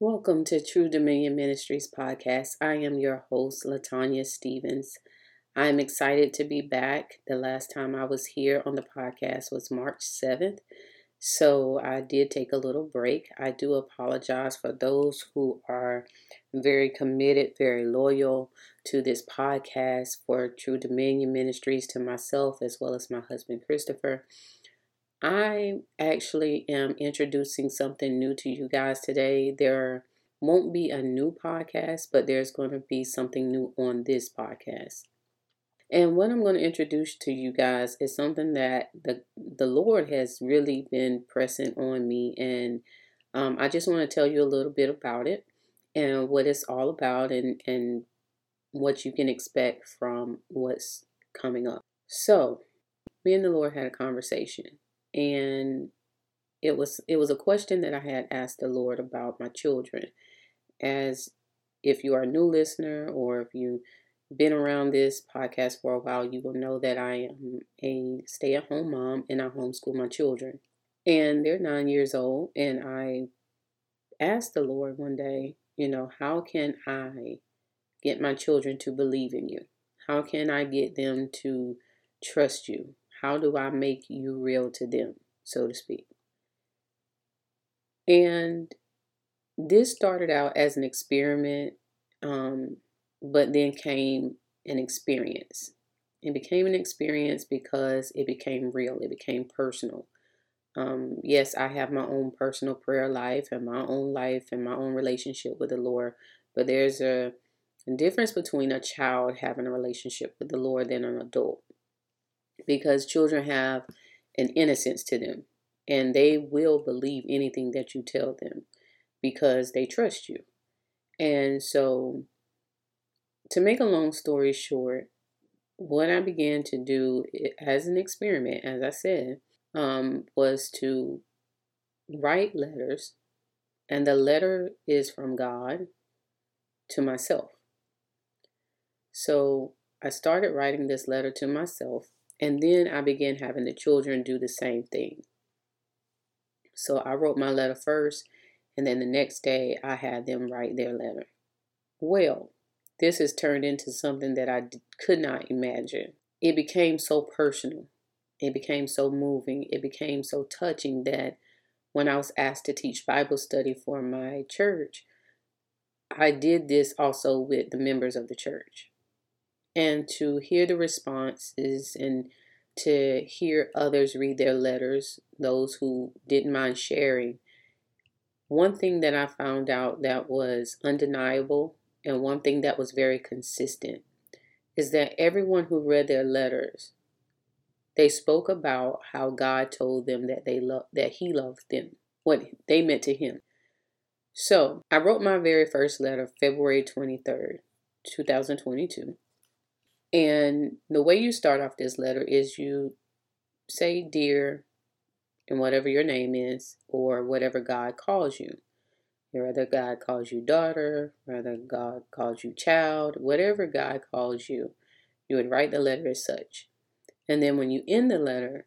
Welcome to True Dominion Ministries podcast. I am your host, Latanya Stevens. I am excited to be back. The last time I was here on the podcast was March 7th, so I did take a little break. I do apologize for those who are very committed, very loyal to this podcast for True Dominion Ministries, to myself as well as my husband Christopher. I actually am introducing something new to you guys today. There won't be a new podcast, but there's going to be something new on this podcast. And what I'm going to introduce to you guys is something that the the Lord has really been pressing on me, and um, I just want to tell you a little bit about it and what it's all about, and and what you can expect from what's coming up. So, me and the Lord had a conversation, and it was it was a question that I had asked the Lord about my children. As if you are a new listener or if you've been around this podcast for a while, you will know that I am a stay-at-home mom and I homeschool my children. And they're nine years old, and I asked the Lord one day, you know, how can I get my children to believe in you? How can I get them to trust you? How do I make you real to them, so to speak? And this started out as an experiment, um, but then came an experience. It became an experience because it became real, it became personal. Um, yes, I have my own personal prayer life and my own life and my own relationship with the Lord, but there's a, difference between a child having a relationship with the Lord than an adult because children have an innocence to them and they will believe anything that you tell them because they trust you. And so, to make a long story short, what I began to do as an experiment, as I said, um, was to write letters, and the letter is from God to myself. So I started writing this letter to myself and then I began having the children do the same thing. So I wrote my letter first, and then the next day I had them write their letter. Well, this has turned into something that I could not imagine. It became so personal. It became so moving. It became so touching that when I was asked to teach Bible study for my church, I did this also with the members of the church and to hear the responses and to hear others read their letters, those who didn't mind sharing. One thing that I found out that was undeniable and one thing that was very consistent is that everyone who read their letters they spoke about how God told them that they love that he loved them, what they meant to him. So, I wrote my very first letter February 23rd, 2022. And the way you start off this letter is you say, Dear, and whatever your name is, or whatever God calls you. Whether God calls you daughter, whether God calls you child, whatever God calls you, you would write the letter as such. And then when you end the letter,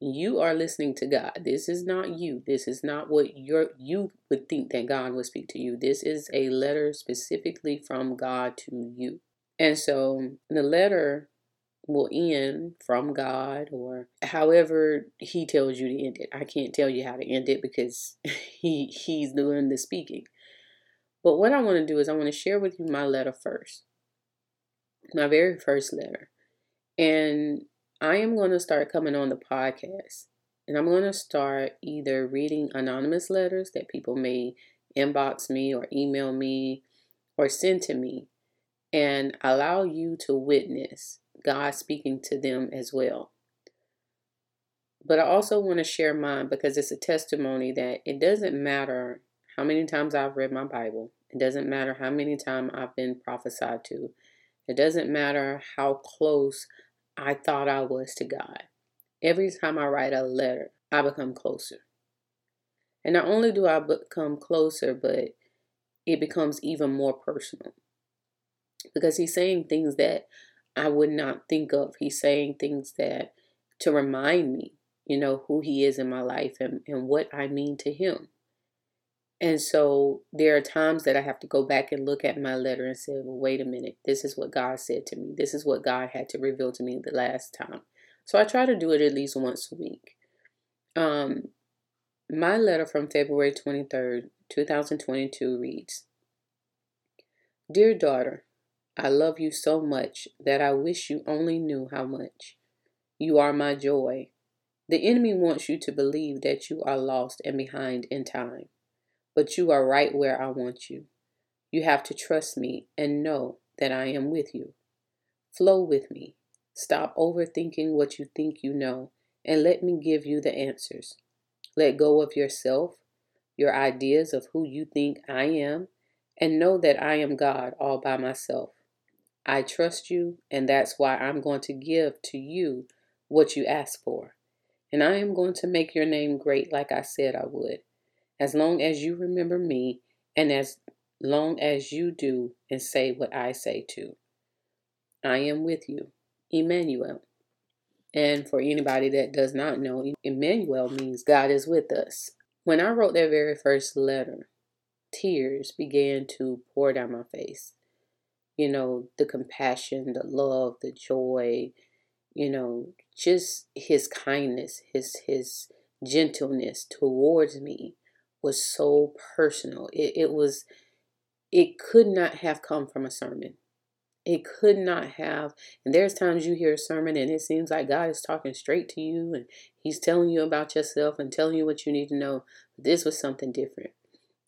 you are listening to God. This is not you. This is not what your you would think that God would speak to you. This is a letter specifically from God to you. And so the letter will end from God or however he tells you to end it. I can't tell you how to end it because he he's doing the speaking. But what I want to do is I want to share with you my letter first. My very first letter. And I am going to start coming on the podcast. And I'm going to start either reading anonymous letters that people may inbox me or email me or send to me and allow you to witness God speaking to them as well. But I also want to share mine because it's a testimony that it doesn't matter how many times I've read my Bible, it doesn't matter how many times I've been prophesied to, it doesn't matter how close I thought I was to God. Every time I write a letter, I become closer. And not only do I become closer, but it becomes even more personal because he's saying things that I would not think of. He's saying things that to remind me, you know, who he is in my life and, and what I mean to him. And so there are times that I have to go back and look at my letter and say, well, wait a minute, this is what God said to me. This is what God had to reveal to me the last time. So I try to do it at least once a week. Um, my letter from February 23rd, 2022 reads Dear daughter, I love you so much that I wish you only knew how much. You are my joy. The enemy wants you to believe that you are lost and behind in time, but you are right where I want you. You have to trust me and know that I am with you. Flow with me. Stop overthinking what you think you know and let me give you the answers. Let go of yourself, your ideas of who you think I am, and know that I am God all by myself. I trust you, and that's why I'm going to give to you what you ask for. And I am going to make your name great like I said I would. As long as you remember me, and as long as you do and say what I say to. I am with you. Emmanuel. And for anybody that does not know, Emmanuel means God is with us. When I wrote that very first letter, tears began to pour down my face you know, the compassion, the love, the joy, you know, just his kindness, his his gentleness towards me was so personal. It, it was it could not have come from a sermon. It could not have. And there's times you hear a sermon and it seems like God is talking straight to you and He's telling you about yourself and telling you what you need to know. This was something different.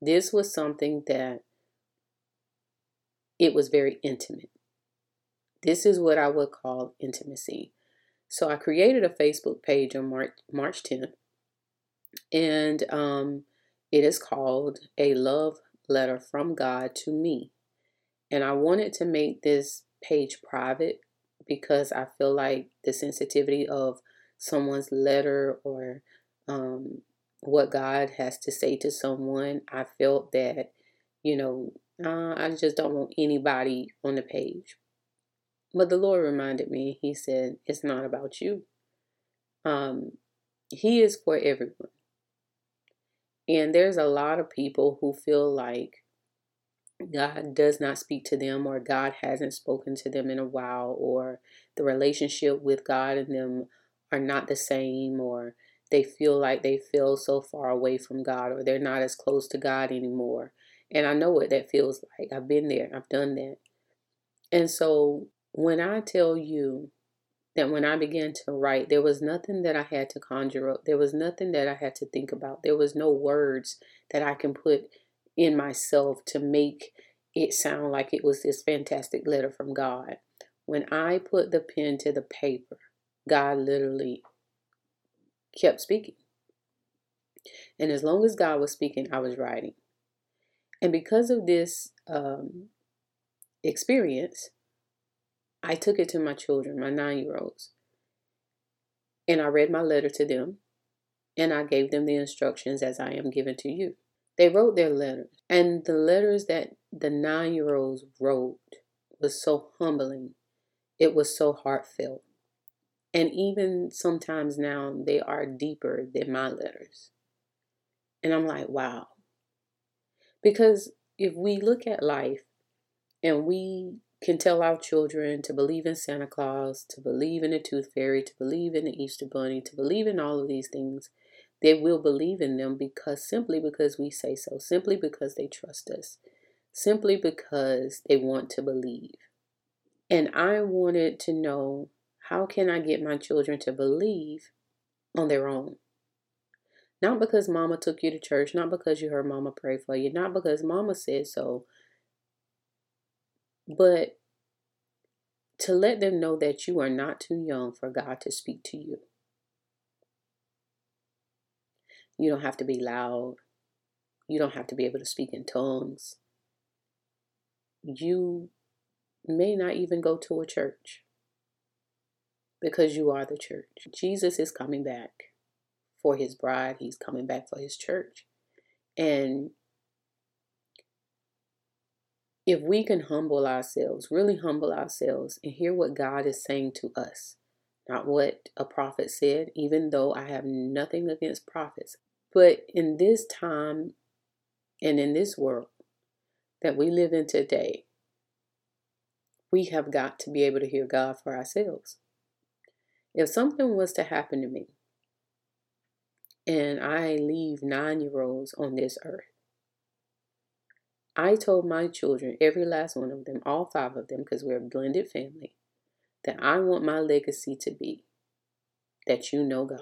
This was something that it was very intimate. This is what I would call intimacy. So I created a Facebook page on March March 10th, and um, it is called a love letter from God to me. And I wanted to make this page private because I feel like the sensitivity of someone's letter or um, what God has to say to someone, I felt that, you know, uh, I just don't want anybody on the page. But the Lord reminded me, He said, It's not about you. Um, he is for everyone. And there's a lot of people who feel like God does not speak to them, or God hasn't spoken to them in a while, or the relationship with God and them are not the same, or they feel like they feel so far away from God, or they're not as close to God anymore. And I know what that feels like. I've been there, I've done that. And so when I tell you that when I began to write, there was nothing that I had to conjure up, there was nothing that I had to think about, there was no words that I can put in myself to make it sound like it was this fantastic letter from God. When I put the pen to the paper, God literally kept speaking. And as long as God was speaking, I was writing. And because of this um, experience, I took it to my children, my nine year olds, and I read my letter to them and I gave them the instructions as I am given to you. They wrote their letters, and the letters that the nine year olds wrote was so humbling, it was so heartfelt. And even sometimes now, they are deeper than my letters. And I'm like, wow, because if we look at life and we can tell our children to believe in Santa Claus, to believe in the Tooth Fairy, to believe in the Easter Bunny, to believe in all of these things, they will believe in them because simply because we say so, simply because they trust us, simply because they want to believe. And I wanted to know how can I get my children to believe on their own? Not because mama took you to church, not because you heard mama pray for you, not because mama said so, but to let them know that you are not too young for God to speak to you. You don't have to be loud. You don't have to be able to speak in tongues. You may not even go to a church because you are the church. Jesus is coming back for his bride, he's coming back for his church. And if we can humble ourselves, really humble ourselves, and hear what God is saying to us, not what a prophet said, even though I have nothing against prophets, but in this time And in this world that we live in today, we have got to be able to hear God for ourselves. If something was to happen to me and I leave nine year olds on this earth, I told my children, every last one of them, all five of them, because we're a blended family, that I want my legacy to be that you know God.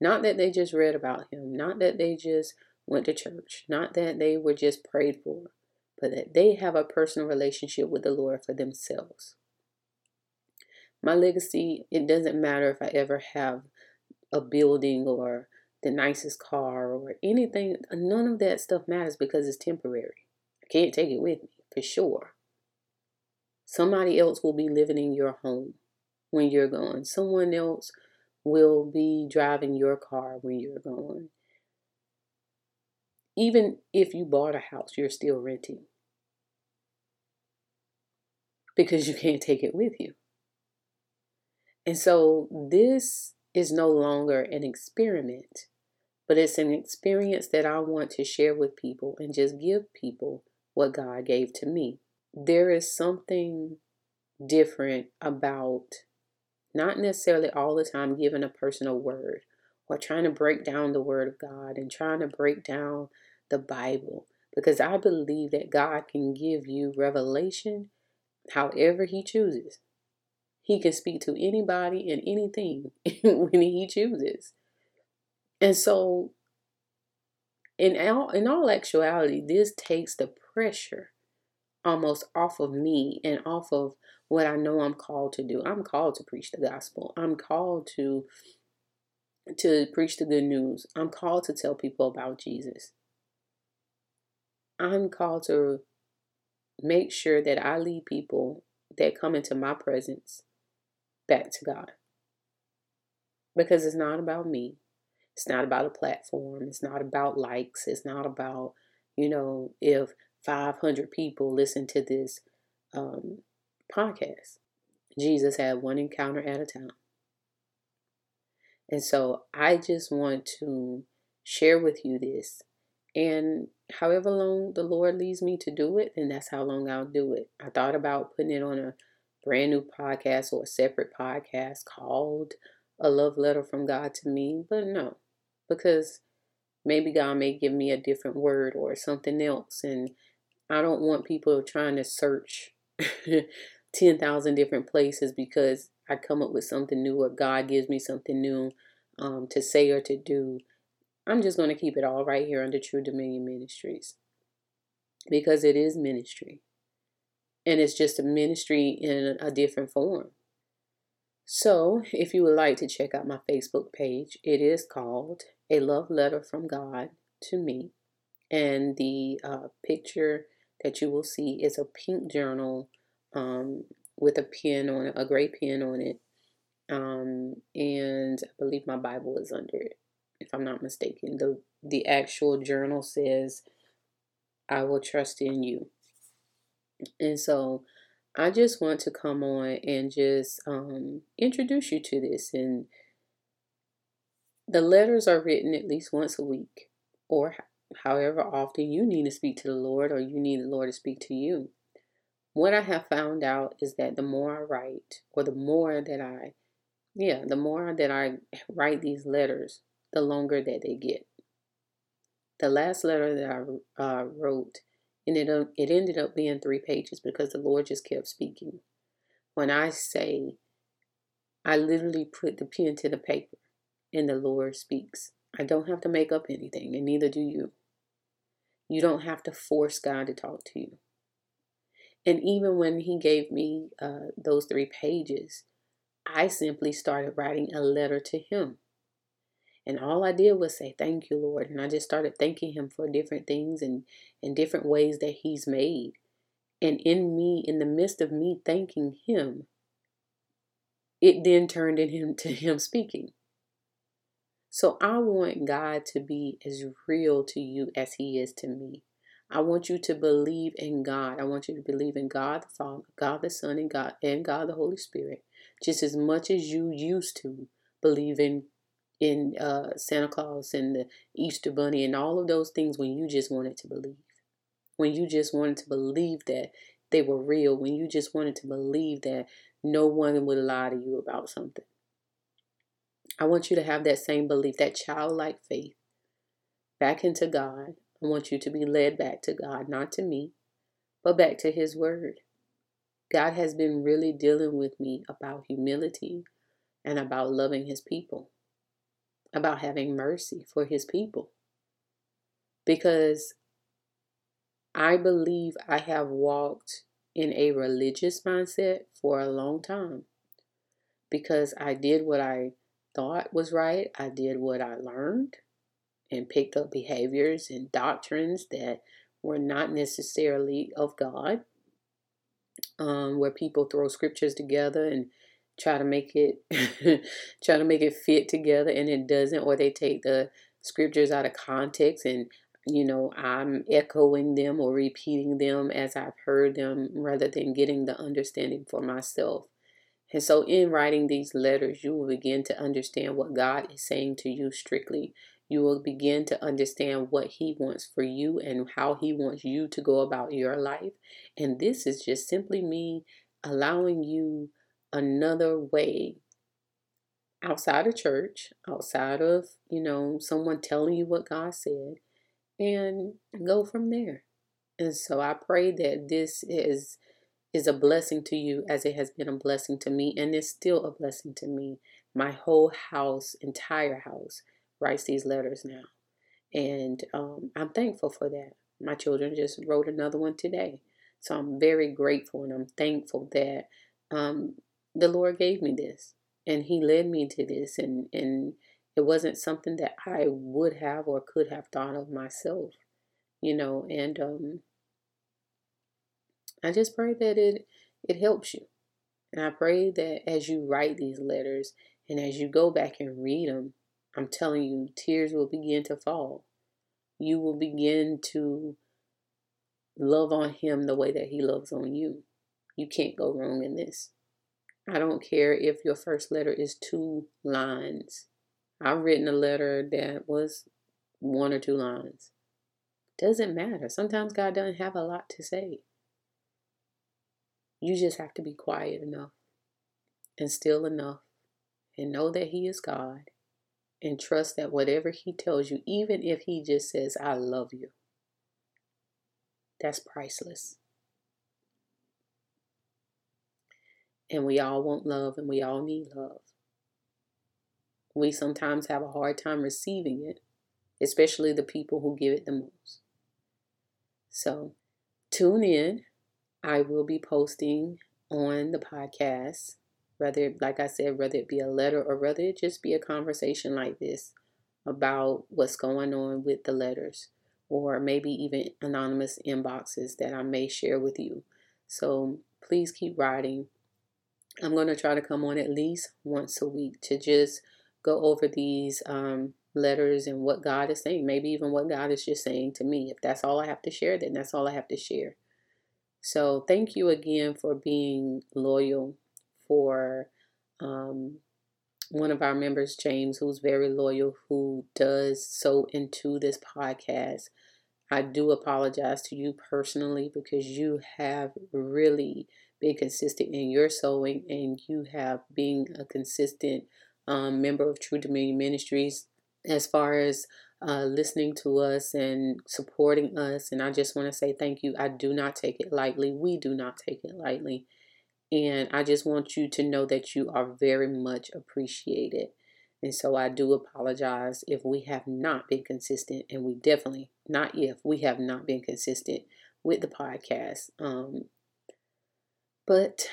Not that they just read about Him, not that they just went to church, not that they were just prayed for, but that they have a personal relationship with the Lord for themselves. My legacy, it doesn't matter if I ever have a building or the nicest car or anything. None of that stuff matters because it's temporary. I can't take it with me for sure. Somebody else will be living in your home when you're gone. Someone else will be driving your car when you're gone. Even if you bought a house, you're still renting because you can't take it with you. And so this is no longer an experiment, but it's an experience that I want to share with people and just give people what God gave to me. There is something different about not necessarily all the time giving a person a word or trying to break down the word of God and trying to break down the Bible because I believe that God can give you revelation however He chooses. He can speak to anybody and anything when He chooses. And so, in all, in all actuality, this takes the pressure almost off of me and off of what I know I'm called to do. I'm called to preach the gospel. I'm called to to preach the good news. I'm called to tell people about Jesus. I'm called to make sure that I lead people that come into my presence back to God. Because it's not about me. It's not about a platform. It's not about likes. It's not about, you know, if 500 people listen to this um, podcast. Jesus had one encounter at a time. And so I just want to share with you this and however long the Lord leads me to do it, then that's how long I'll do it. I thought about putting it on a brand new podcast or a separate podcast called A Love Letter from God to Me, but no, because maybe God may give me a different word or something else. And I don't want people trying to search 10,000 different places because I come up with something new or God gives me something new um, to say or to do I'm just going to keep it all right here under True Dominion Ministries because it is ministry. And it's just a ministry in a different form. So, if you would like to check out my Facebook page, it is called A Love Letter from God to Me. And the uh, picture that you will see is a pink journal um, with a pen on it, a gray pen on it. Um, and I believe my Bible is under it if I'm not mistaken. The the actual journal says, I will trust in you. And so I just want to come on and just um, introduce you to this. And the letters are written at least once a week, or however often you need to speak to the Lord or you need the Lord to speak to you. What I have found out is that the more I write, or the more that I, yeah, the more that I write these letters, the longer that they get. The last letter that I uh, wrote, and it, uh, it ended up being three pages because the Lord just kept speaking. When I say, I literally put the pen to the paper and the Lord speaks. I don't have to make up anything, and neither do you. You don't have to force God to talk to you. And even when He gave me uh, those three pages, I simply started writing a letter to Him. And all I did was say, Thank you, Lord. And I just started thanking Him for different things and, and different ways that He's made. And in me, in the midst of me thanking Him, it then turned in him to Him speaking. So I want God to be as real to you as He is to me. I want you to believe in God. I want you to believe in God the Father, God the Son, and God and God the Holy Spirit, just as much as you used to believe in in uh, Santa Claus and the Easter Bunny and all of those things when you just wanted to believe. When you just wanted to believe that they were real. When you just wanted to believe that no one would lie to you about something. I want you to have that same belief, that childlike faith back into God. I want you to be led back to God, not to me, but back to His Word. God has been really dealing with me about humility and about loving His people, about having mercy for His people. Because I believe I have walked in a religious mindset for a long time because I did what I thought was right. I did what I learned and picked up behaviors and doctrines that were not necessarily of God, um, where people throw scriptures together and try to make it try to make it fit together and it doesn't, or they take the scriptures out of context and you know I'm echoing them or repeating them as I've heard them rather than getting the understanding for myself. And so, in writing these letters, you will begin to understand what God is saying to you strictly. You will begin to understand what He wants for you and how He wants you to go about your life. And this is just simply me allowing you another way outside of church, outside of, you know, someone telling you what God said, and go from there. And so I pray that this is is a blessing to you as it has been a blessing to me and is still a blessing to me. My whole house, entire house, writes these letters now. And um, I'm thankful for that. My children just wrote another one today. So I'm very grateful and I'm thankful that um, the Lord gave me this and He led me to this. And, and it wasn't something that I would have or could have thought of myself, you know. And um, I just pray that it it helps you. And I pray that as you write these letters and as you go back and read them, I'm telling you, tears will begin to fall. You will begin to love on him the way that he loves on you. You can't go wrong in this. I don't care if your first letter is two lines. I've written a letter that was one or two lines. Doesn't matter. Sometimes God doesn't have a lot to say. You just have to be quiet enough and still enough and know that He is God and trust that whatever He tells you, even if He just says, I love you, that's priceless. And we all want love and we all need love. We sometimes have a hard time receiving it, especially the people who give it the most. So tune in I will be posting on the podcast, whether, like I said, whether it be a letter or whether it just be a conversation like this about what's going on with the letters, or maybe even anonymous inboxes that I may share with you. So please keep writing. I'm going to try to come on at least once a week to just go over these um, letters and what God is saying, maybe even what God is just saying to me. If that's all I have to share, then that's all I have to share. So thank you again for being loyal for um, one of our members, James, who's very loyal, who does sow into this podcast. I do apologize to you personally because you have really been consistent in your sowing and you have been a consistent um, member of True Dominion Ministries as far as uh, listening to us and supporting us. And I just want to say thank you. I do not take it lightly. We do not take it lightly. And I just want you to know that you are very much appreciated. And so I do apologize if we have not been consistent, and we definitely, not if, we have not been consistent with the podcast. Um, but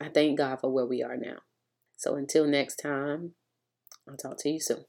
I thank God for where we are now. So until next time, I'll talk to you soon.